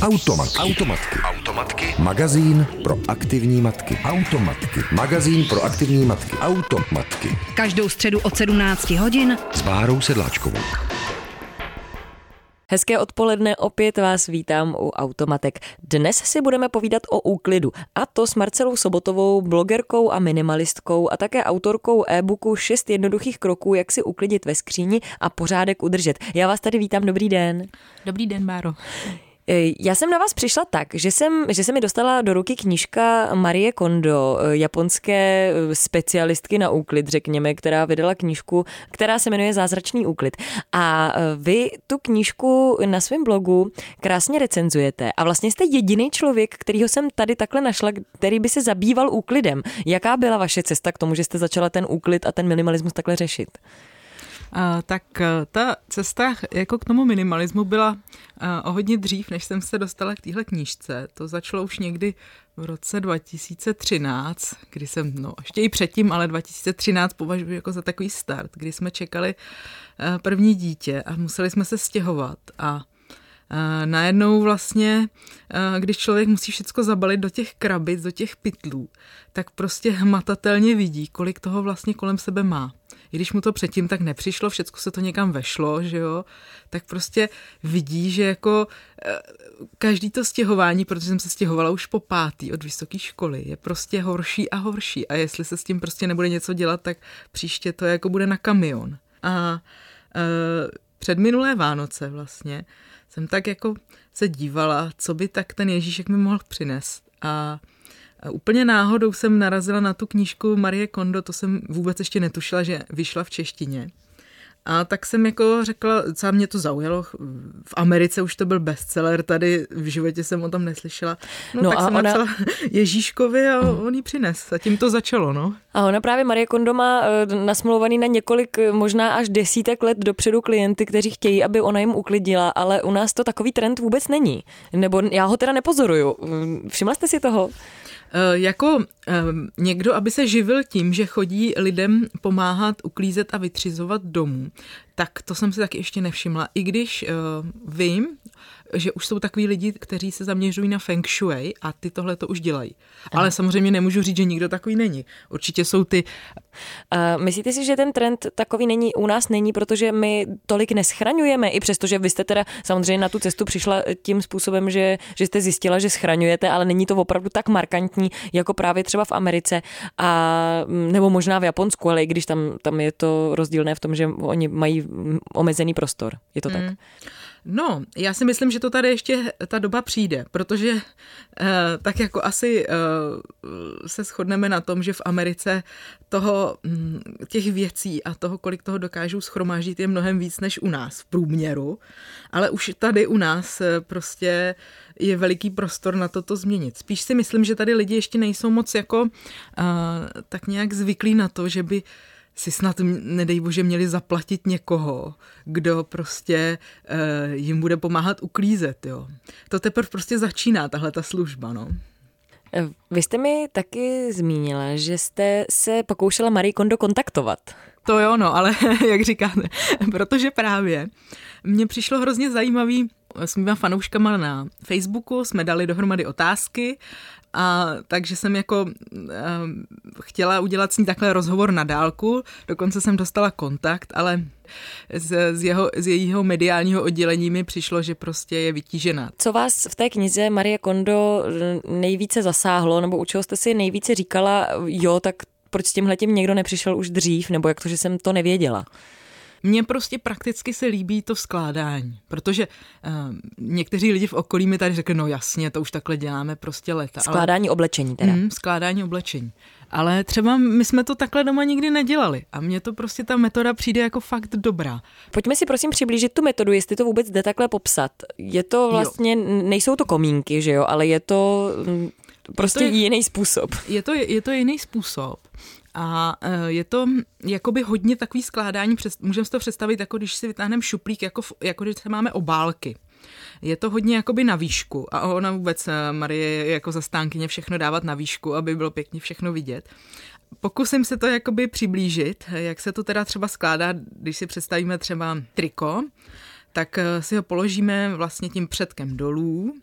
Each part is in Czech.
Automatky. Automatky. Automatky. Magazín pro aktivní matky. Automatky. Magazín pro aktivní matky. Automatky. Každou středu od 17 hodin S Bárou Sedláčkovou. Hezké odpoledne, opět vás vítám u Automatek. Dnes si budeme povídat o úklidu, a to s Marcelou Sobotovou, blogerkou a minimalistkou a také autorkou e-booku 6 jednoduchých kroků, jak si uklidit ve skříni a pořádek udržet. Já vás tady vítám, dobrý den. Dobrý den, Máro. E, Já jsem na vás přišla tak, že, jsem, že se mi dostala do ruky knížka Marie Kondo, e, japonské e, specialistky na úklid, řekněme, která vydala knížku, která se jmenuje Zázračný úklid. A vy tu knížku na svém blogu krásně recenzujete a vlastně jste jediný člověk, kterýho jsem tady takhle našla, který by se zabýval úklidem. Jaká byla vaše cesta k tomu, že jste začala ten úklid a ten minimalismus takhle řešit? Tak a, ta cesta jako k tomu minimalismu byla a, o hodně dřív, než jsem se dostala k téhle knížce. To začalo už někdy v roce 2013, kdy jsem, no ještě i předtím, ale 2013 považuji jako za takový start, kdy jsme čekali a, první dítě a museli jsme se stěhovat a najednou vlastně, a když člověk musí všechno zabalit do těch krabic, do těch pytlů, tak prostě hmatatelně vidí, kolik toho vlastně kolem sebe má i když mu to předtím tak nepřišlo, všechno se to někam vešlo, že jo, tak prostě vidí, že jako každý to stěhování, protože jsem se stěhovala už po pátý od vysoké školy, je prostě horší a horší a jestli se s tím prostě nebude něco dělat, tak příště to jako bude na kamion. A e, před minulé Vánoce vlastně jsem tak jako se dívala, co by tak ten Ježíšek mi mohl přinést. A úplně náhodou jsem narazila na tu knížku Marie Kondo, to jsem vůbec ještě netušila, že vyšla v češtině. A tak jsem jako řekla, co mě to zaujalo, v Americe už to byl bestseller, tady v životě jsem o tom neslyšela. No, no tak a jsem ona... napsala Ježíškovi a on ji přines. A tím to začalo, no. A ona právě Marie Kondo má nasmluvaný na několik, možná až desítek let dopředu klienty, kteří chtějí, aby ona jim uklidila, ale u nás to takový trend vůbec není. Nebo já ho teda nepozoruju. Všimla jste si toho? Eh, jako eh, někdo, aby se živil tím, že chodí lidem pomáhat uklízet a vytřizovat domů, tak to jsem si taky ještě nevšimla. I když uh, vím, že už jsou takový lidi, kteří se zaměřují na feng shui a ty tohle to už dělají. Aha. Ale samozřejmě nemůžu říct, že nikdo takový není. Určitě jsou ty. Uh, myslíte si, že ten trend takový není u nás není, protože my tolik neschraňujeme, i přesto, že vy jste teda samozřejmě na tu cestu přišla tím způsobem, že, že jste zjistila, že schraňujete, ale není to opravdu tak markantní, jako právě třeba v Americe a nebo možná v Japonsku, ale i když tam, tam je to rozdílné v tom, že oni mají omezený prostor. Je to tak? Mm. No, já si myslím, že to tady ještě ta doba přijde, protože eh, tak jako asi eh, se shodneme na tom, že v Americe toho, hm, těch věcí a toho, kolik toho dokážou schromáždit, je mnohem víc než u nás v průměru, ale už tady u nás eh, prostě je veliký prostor na toto změnit. Spíš si myslím, že tady lidi ještě nejsou moc jako uh, tak nějak zvyklí na to, že by si snad, nedej bože, měli zaplatit někoho, kdo prostě uh, jim bude pomáhat uklízet, jo. To teprve prostě začíná, tahle ta služba, no. Eh, vy jste mi taky zmínila, že jste se pokoušela Marie Kondo kontaktovat. To jo, no, ale jak říkáte, protože právě mně přišlo hrozně zajímavý s mýma fanouškama na Facebooku, jsme dali dohromady otázky a takže jsem jako uh, chtěla udělat s ní takhle rozhovor na dálku, dokonce jsem dostala kontakt, ale z, z, jeho, z jejího mediálního oddělení mi přišlo, že prostě je vytížená. Co vás v té knize Marie Kondo nejvíce zasáhlo, nebo u čeho jste si nejvíce říkala, jo, tak proč s tímhletím někdo nepřišel už dřív, nebo jak to, že jsem to nevěděla? Mně prostě prakticky se líbí to skládání, protože uh, někteří lidi v okolí mi tady řekli, no jasně, to už takhle děláme prostě leta. Skládání ale, oblečení teda. Mm, skládání oblečení. Ale třeba my jsme to takhle doma nikdy nedělali a mně to prostě ta metoda přijde jako fakt dobrá. Pojďme si prosím přiblížit tu metodu, jestli to vůbec jde takhle popsat. Je to vlastně, jo. nejsou to komínky, že jo, ale je to prostě je to, jiný způsob. Je to, je to jiný způsob. A e, je to jakoby hodně takový skládání, můžeme si to představit, jako když si vytáhneme šuplík, jako, jako když máme obálky. Je to hodně jakoby na výšku a ona vůbec, e, Marie, jako zastánkyně všechno dávat na výšku, aby bylo pěkně všechno vidět. Pokusím se to jakoby přiblížit, jak se to teda třeba skládá, když si představíme třeba triko, tak eh, si ho položíme vlastně tím předkem dolů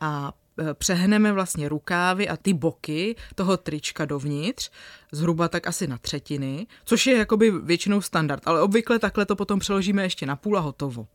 a eh, přehneme vlastně rukávy a ty boky toho trička dovnitř, zhruba tak asi na třetiny, což je jakoby většinou standard, ale obvykle takhle to potom přeložíme ještě na půl a hotovo.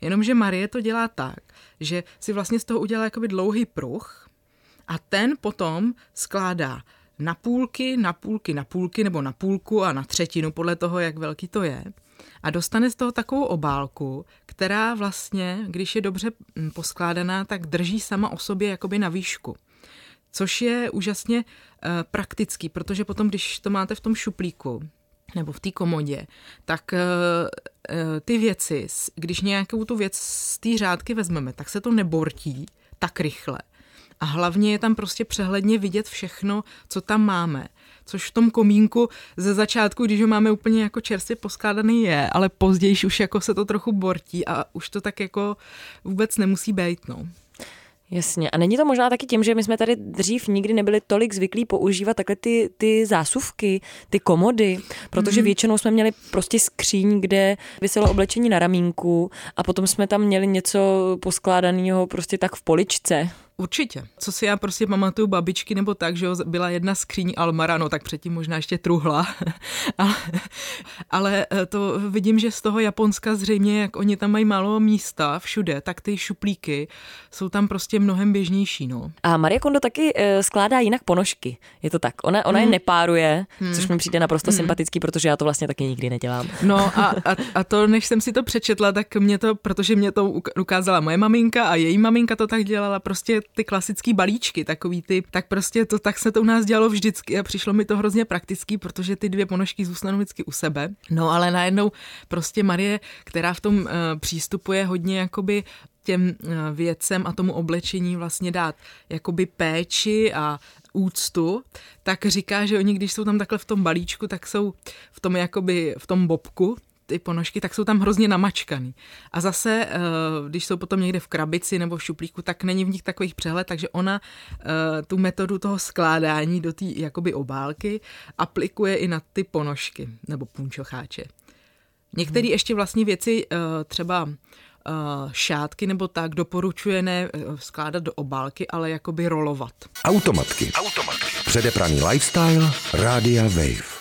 Jenomže Marie to dělá tak, že si vlastně z toho udělá jakoby dlouhý pruh a ten potom skládá na půlky, na půlky, na půlky nebo na půlku a na třetinu podle toho, jak velký to je a dostane z toho takovou obálku, která vlastně, když je dobře mm, poskládaná, tak drží sama o sobě jakoby na výšku. Což je úžasně uh, praktický, protože potom, když to máte v tom šuplíku, nebo v té komodě, tak uh, ty věci, když nějakou tu věc z té řádky vezmeme, tak se to nebortí tak rychle. A hlavně je tam prostě přehledně vidět všechno, co tam máme což v tom komínku ze začátku, když ho máme úplně jako čerstvě poskládaný je, ale později už jako se to trochu bortí a už to tak jako vůbec nemusí být, no. Jasně. A není to možná taky tím, že my jsme tady dřív nikdy nebyli tolik zvyklí používat takhle ty, ty zásuvky, ty komody, protože mm-hmm. většinou jsme měli prostě skříň, kde vyselo oblečení na ramínku a potom jsme tam měli něco poskládaného prostě tak v poličce. Určitě. Co si já prostě pamatuju babičky nebo tak, že byla jedna skříň Almara, no tak předtím možná ještě truhla. ale, ale eh, to vidím, že z toho Japonska zřejmě, jak oni tam mají málo místa všude, tak ty šuplíky jsou tam prostě mnohem běžnější. No. A Marie Kondo taky uh, skládá jinak ponožky. Je to tak. Ona, ona hmm. je nepáruje, hmm. což mi přijde naprosto hmm. sympatický, protože já to vlastně taky nikdy nedělám. No a, a, a to, než jsem si to přečetla, tak mě to, protože mě to ukázala moje maminka a její maminka to tak dělala, prostě ty klasické balíčky, takový ty, tak prostě to, tak se to u nás dělalo vždycky a přišlo mi to hrozně praktický, protože ty dvě ponožky zůstanou vždycky u sebe. No ale najednou prostě Marie, která v tom uh, přístupuje hodně jakoby těm uh, věcem a tomu oblečení vlastně dát jakoby péči a úctu, tak říká, že oni, když jsou tam takhle v tom balíčku, tak jsou v tom jakoby v tom bobku, ty ponožky, tak jsou tam hrozně namačkaný. A zase, eh, když jsou potom někde v krabici nebo v šuplíku, tak není v nich takových přehled, takže ona eh, tu metodu toho skládání do té jakoby obálky aplikuje i na ty ponožky nebo punčocháče. Některé hmm. ještě vlastně věci, eh, třeba šátky nebo tak, doporučuje ne skládat do obálky, ale jakoby rolovat. Automatky. Automatky. Předepraný lifestyle. Rádia Wave.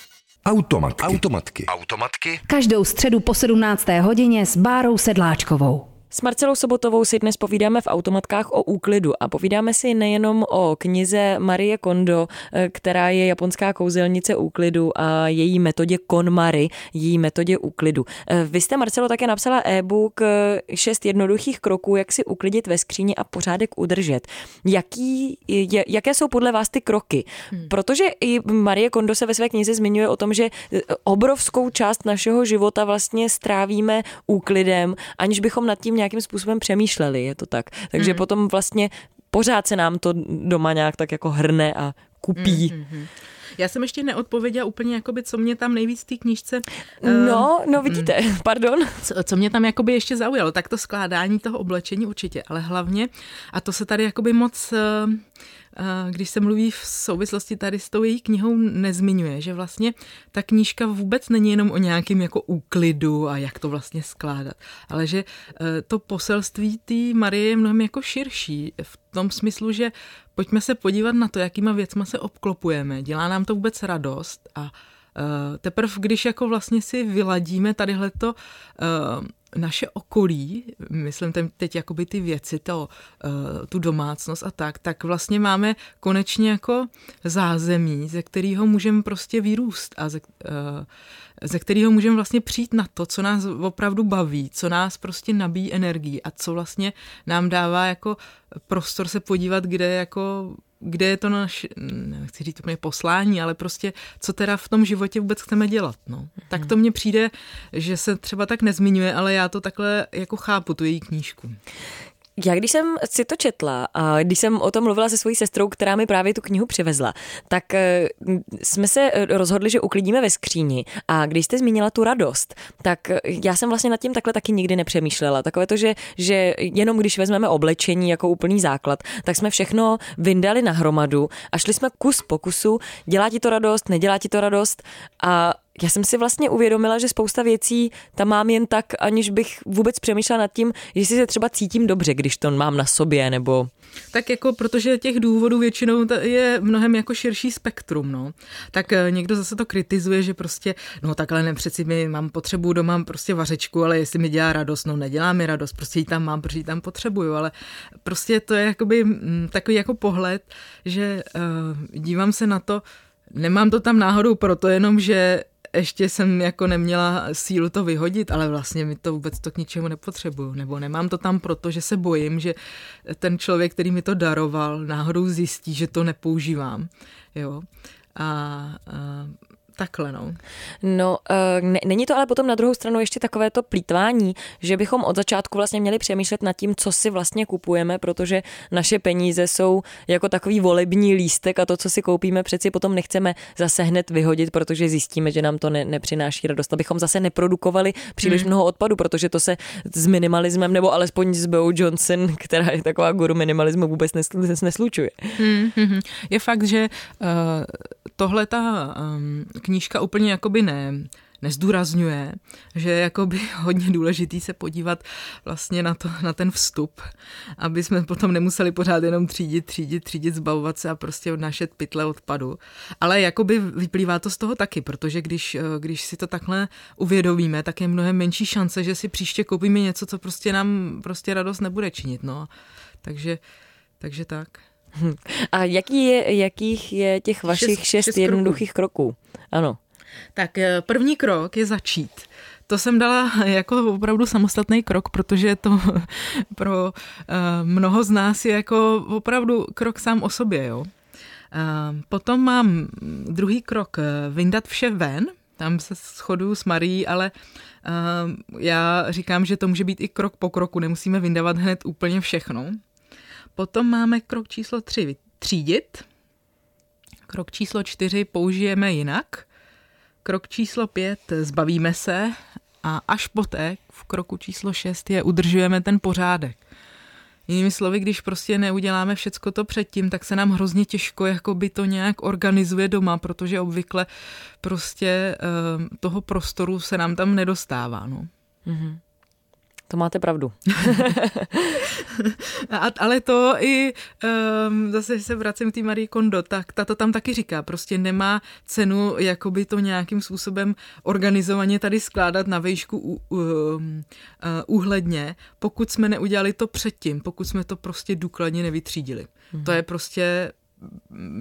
Automatky. Automatky. Automatky. Každou středu po 17. hodině s Bárou Sedláčkovou. S Marcelou Sobotovou si dnes povídáme v automatkách o úklidu a povídáme si nejenom o knize Marie Kondo, eh, která je japonská kouzelnice úklidu a její metodě KonMari, její metodě úklidu. Eh, vy jste, Marcelo, také napsala e-book eh, šest jednoduchých kroků, jak si uklidit ve skříni a pořádek udržet. Jaký, jaké jsou podle vás ty kroky? Hmm. Protože i Marie Kondo se ve své knize zmiňuje o tom, že obrovskou část našeho života vlastně strávíme úklidem, aniž bychom nad tím nějakým způsobem přemýšleli, je to tak. Takže mm. potom vlastně pořád se nám to doma nějak tak jako hrne a kupí. Mm-hmm. Já jsem ještě neodpověděla úplně, jakoby, co mě tam nejvíc v té knížce... No, uh, no vidíte, mm, pardon. Co, co mě tam jakoby ještě zaujalo, tak to skládání toho oblečení určitě, ale hlavně, a to se tady jakoby moc... Když se mluví v souvislosti tady s tou její knihou, nezmiňuje, že vlastně ta knížka vůbec není jenom o nějakém jako úklidu a jak to vlastně skládat, ale že e, to poselství té Marie je mnohem jako širší v tom smyslu, že pojďme se podívat na to, jakýma věcma se obklopujeme, dělá nám to vůbec radost a e, teprve když jako vlastně si vyladíme tadyhleto e, naše okolí, myslím teď jakoby ty věci, to, uh, tu domácnost a tak, tak vlastně máme konečně jako zázemí, ze kterého můžeme prostě vyrůst a ze, uh, ze kterého můžeme vlastně přijít na to, co nás opravdu baví, co nás prostě nabíjí energii a co vlastně nám dává jako prostor se podívat, kde jako kde je to naše, nechci říct úplně poslání, ale prostě co teda v tom životě vůbec chceme dělat. No. Mm-hmm. Tak to mně přijde, že se třeba tak nezmiňuje, ale já to takhle jako chápu, tu její knížku. Já když jsem si to četla a když jsem o tom mluvila se svojí sestrou, která mi právě tu knihu přivezla, tak eh, jsme se rozhodli, že uklidíme ve skříni a když jste zmínila tu radost, tak eh, já jsem vlastně nad tím takhle taky nikdy nepřemýšlela. Takové to, že, že jenom když vezmeme oblečení jako úplný základ, tak jsme všechno vyndali na hromadu a šli jsme kus po kusu, dělá ti to radost, nedělá ti to radost a já jsem si vlastně uvědomila, že spousta věcí tam mám jen tak, aniž bych vůbec přemýšlela nad tím, jestli se třeba cítím dobře, když to mám na sobě, nebo... Tak jako, protože těch důvodů většinou je mnohem jako širší spektrum, no. Tak eh, někdo zase to kritizuje, že prostě, no takhle ne, přeci mi mám potřebu doma prostě vařečku, ale jestli mi dělá radost, no nedělá mi radost, prostě ji tam mám, protože ji tam potřebuju, ale prostě to je jakoby mm, takový jako pohled, že uh, dívám se na to, nemám to tam náhodou proto jenom, že ještě jsem jako neměla sílu to vyhodit, ale vlastně mi to vůbec to k ničemu nepotřebuju. Nebo nemám to tam proto, že se bojím, že ten člověk, který mi to daroval, náhodou zjistí, že to nepoužívám. Jo. A, a Takhle, no. No, eh, ne, není to ale potom na druhou stranu ještě takové to plítvání, že bychom od začátku vlastně měli přemýšlet nad tím, co si vlastně kupujeme, protože naše peníze jsou jako takový volební lístek a to, co si koupíme, přeci potom nechceme zase hned vyhodit, protože zjistíme, že nám to ne, nepřináší radost, abychom zase neprodukovali příliš hmm. mnoho odpadu, protože to se s minimalismem, nebo alespoň s Bo Johnson, která je taková guru minimalismu, vůbec neslučuje. Hmm, hmm, hmm. Je fakt, že uh, tohle ta um, knížka úplně jakoby ne, nezdůrazňuje, že je jakoby hodně důležitý se podívat vlastně na, to, na ten vstup, aby jsme potom nemuseli pořád jenom třídit, třídit, třídit, zbavovat se a prostě odnášet pytle odpadu. Ale jakoby vyplývá to z toho taky, protože když, když si to takhle uvědomíme, tak je mnohem menší šance, že si příště koupíme něco, co prostě nám prostě radost nebude činit. No. Takže, takže tak. A jaký je, jakých je těch vašich šest, šest, šest jednoduchých kroků? kroků? Ano. Tak eh, první krok je začít. To jsem dala jako opravdu samostatný krok, protože to pro eh, mnoho z nás je jako opravdu krok sám o sobě. Jo? Eh, potom mám druhý krok, vyndat vše ven, tam se shoduju s Marí, ale já říkám, že to může být i krok po kroku, nemusíme vyndávat hned úplně všechno. Potom máme krok číslo tři, třídit. Krok číslo čtyři použijeme jinak. Krok číslo pět zbavíme se a až poté v kroku číslo šest je udržujeme ten pořádek. Jinými slovy, když prostě neuděláme všecko to předtím, tak se nám hrozně těžko jakoby to nějak organizuje doma, protože obvykle prostě uh, toho prostoru se nám tam nedostává. No. Mm-hmm. To máte pravdu. A, ale to i, um, zase se vracím k té Marie Kondo, tak ta to tam taky říká, prostě nemá cenu jakoby to nějakým způsobem organizovaně tady skládat na vejšku uh, uh, úhledně, pokud jsme neudělali to předtím, pokud jsme to prostě důkladně nevytřídili. Mm. To je prostě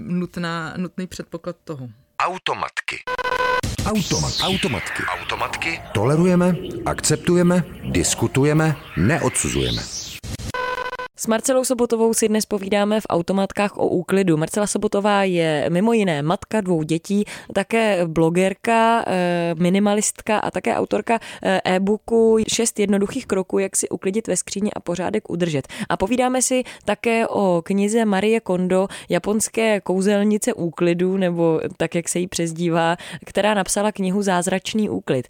nutná, nutný předpoklad toho. Automatky. Automat. Automatky. Automatky. Tolerujeme, akceptujeme, diskutujeme, neodsuzujeme. S Marcelou Sobotovou si dnes povídáme v automatkách o úklidu. Marcela Sobotová je mimo jiné matka dvou dětí, také blogerka, eh, minimalistka a také autorka eh, e-booku šest jednoduchých kroků, jak si uklidit ve skříni a pořádek udržet. A povídáme si také o knize Marie Kondo, japonské kouzelnice úklidu, nebo tak, jak se jí přezdívá, která napsala knihu Zázračný úklid.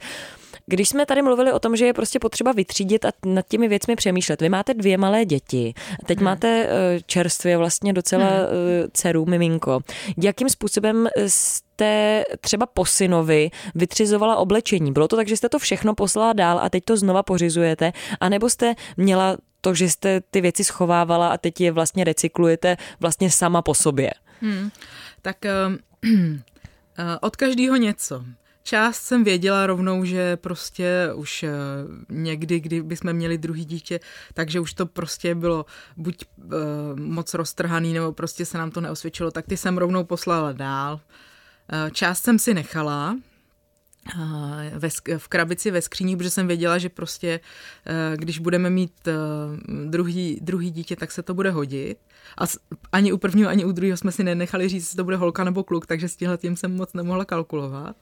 Když jsme tady mluvili o tom, že je prostě potřeba vytřídit a nad těmi věcmi přemýšlet. Vy máte dvě malé děti, teď hmm. máte eh, čerstvě vlastně docela hmm. Eh, dceru, miminko. Jakým způsobem jste třeba po synovi vytřizovala oblečení? Bylo to tak, že jste to všechno poslala dál a teď to znova pořizujete? A nebo jste měla to, že jste ty věci schovávala a teď je vlastně recyklujete vlastně sama po sobě? Hmm. Tak uh, od každého něco. Část jsem věděla rovnou, že prostě už eh, někdy, kdy bychom měli druhý dítě, takže už to prostě bylo buď uh, moc roztrhaný, nebo prostě se nám to neosvědčilo, tak ty jsem rovnou poslala dál. Uh, část jsem si nechala, v krabici ve skříni, protože jsem věděla, že prostě když budeme mít druhý, druhý dítě, tak se to bude hodit. A ani u prvního, ani u druhého jsme si nenechali říct, jestli to bude holka nebo kluk, takže s tímhle tím jsem moc nemohla kalkulovat.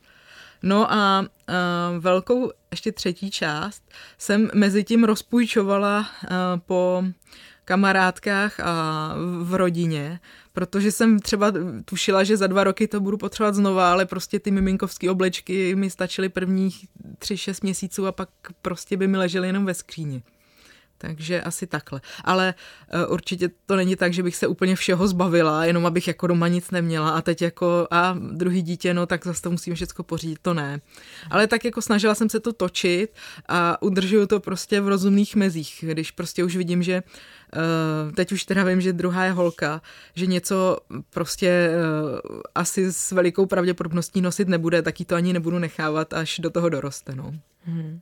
No a uh, velkou ještě třetí část jsem mezi tím rozpůjčovala uh, po kamarádkách a v rodině, protože jsem třeba tušila, že za dva roky to budu potřebovat znova, ale prostě ty miminkovské oblečky mi stačily prvních tři, šest měsíců a pak prostě by mi ležely jenom ve skříni. Takže asi takhle. Ale uh, určitě to není tak, že bych se úplně všeho zbavila, jenom abych jako doma nic neměla a teď jako a druhý dítě, no tak zase to musím všechno pořídit, to ne. Ale tak jako snažila jsem se to točit a udržuju to prostě v rozumných mezích, když prostě už vidím, že uh, teď už teda vím, že druhá je holka, že něco prostě uh, asi s velikou pravděpodobností nosit nebude, tak ji to ani nebudu nechávat, až do toho doroste, no. Hmm.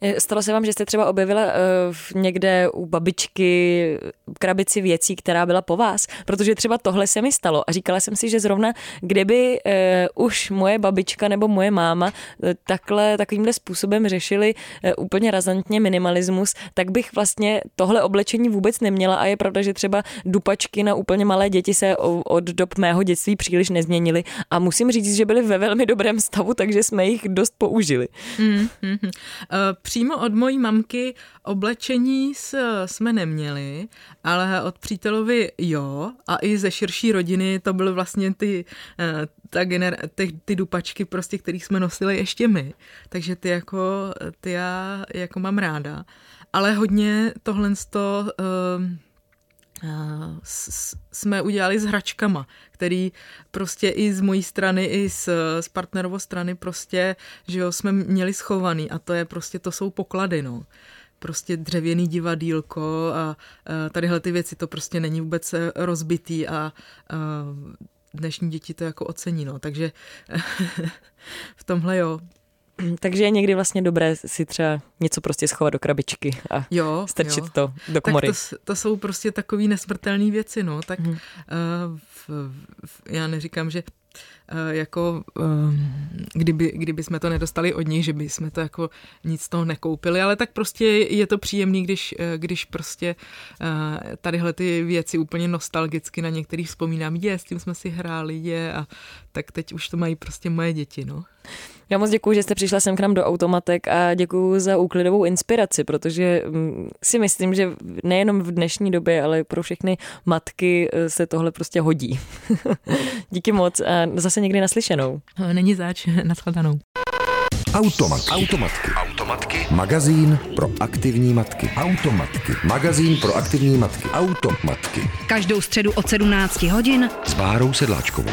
Eh, stalo se vám, že jste třeba objevila uh, někde u babičky krabici věcí, která byla po vás? Protože třeba tohle se mi stalo a říkala jsem si, že zrovna kdyby uh, už moje babička nebo moje máma uh, takhle, takovýmhle způsobem řešili uh, úplně razantně minimalismus, tak bych vlastně tohle oblečení vůbec neměla a je pravda, že třeba dupačky na úplně malé děti se od dob mého dětství příliš nezměnily a musím říct, že byly ve velmi dobrém stavu, takže jsme jich dost použili. Mm, mm, mm. Uh, přímo od mojí mamky oblečení jsme neměli, ale od přítelovi jo a i ze širší rodiny to byly vlastně ty, uh, ta gener- ty, ty dupačky, prostě, kterých jsme nosili ještě my. Takže ty jako, ty já jako mám ráda. Ale hodně tohle z toho uh, jsme udělali s hračkama, který prostě i z mojí strany, i z, z partnerovo strany prostě, že jo, jsme měli schovaný a to je prostě, to jsou poklady, no prostě dřevěný divadílko a, a tadyhle ty věci, to prostě není vůbec eh, rozbitý a, a dnešní děti to jako ocení, no, takže v tomhle jo. Takže je někdy vlastně dobré si třeba něco prostě schovat do krabičky a jo, strčit jo. to do komory. Tak to, to jsou prostě takové nesmrtelné věci, no. Tak hmm. uh, v, v, já neříkám, že uh, jako uh, kdyby, kdyby jsme to nedostali od nich, že by jsme to jako nic z toho nekoupili, ale tak prostě je to příjemný, když, když prostě tadyhle ty věci úplně nostalgicky na některých vzpomínám, je, s tím jsme si hráli, je a tak teď už to mají prostě moje děti, no. Já moc děkuji, že jste přišla sem k nám do Automatek a děkuji za úklidovou inspiraci, protože mm, si myslím, že nejenom v dnešní době, ale pro všechny matky eh, se tohle prostě hodí. Díky moc a zase někdy naslyšenou. Není zač, nashledanou. Automat. Automatky. Automatky. Magazín pro aktivní matky. Automatky. Magazín pro aktivní matky. Automatky. Každou středu od 17 hodin s Bárou Sedláčkovou.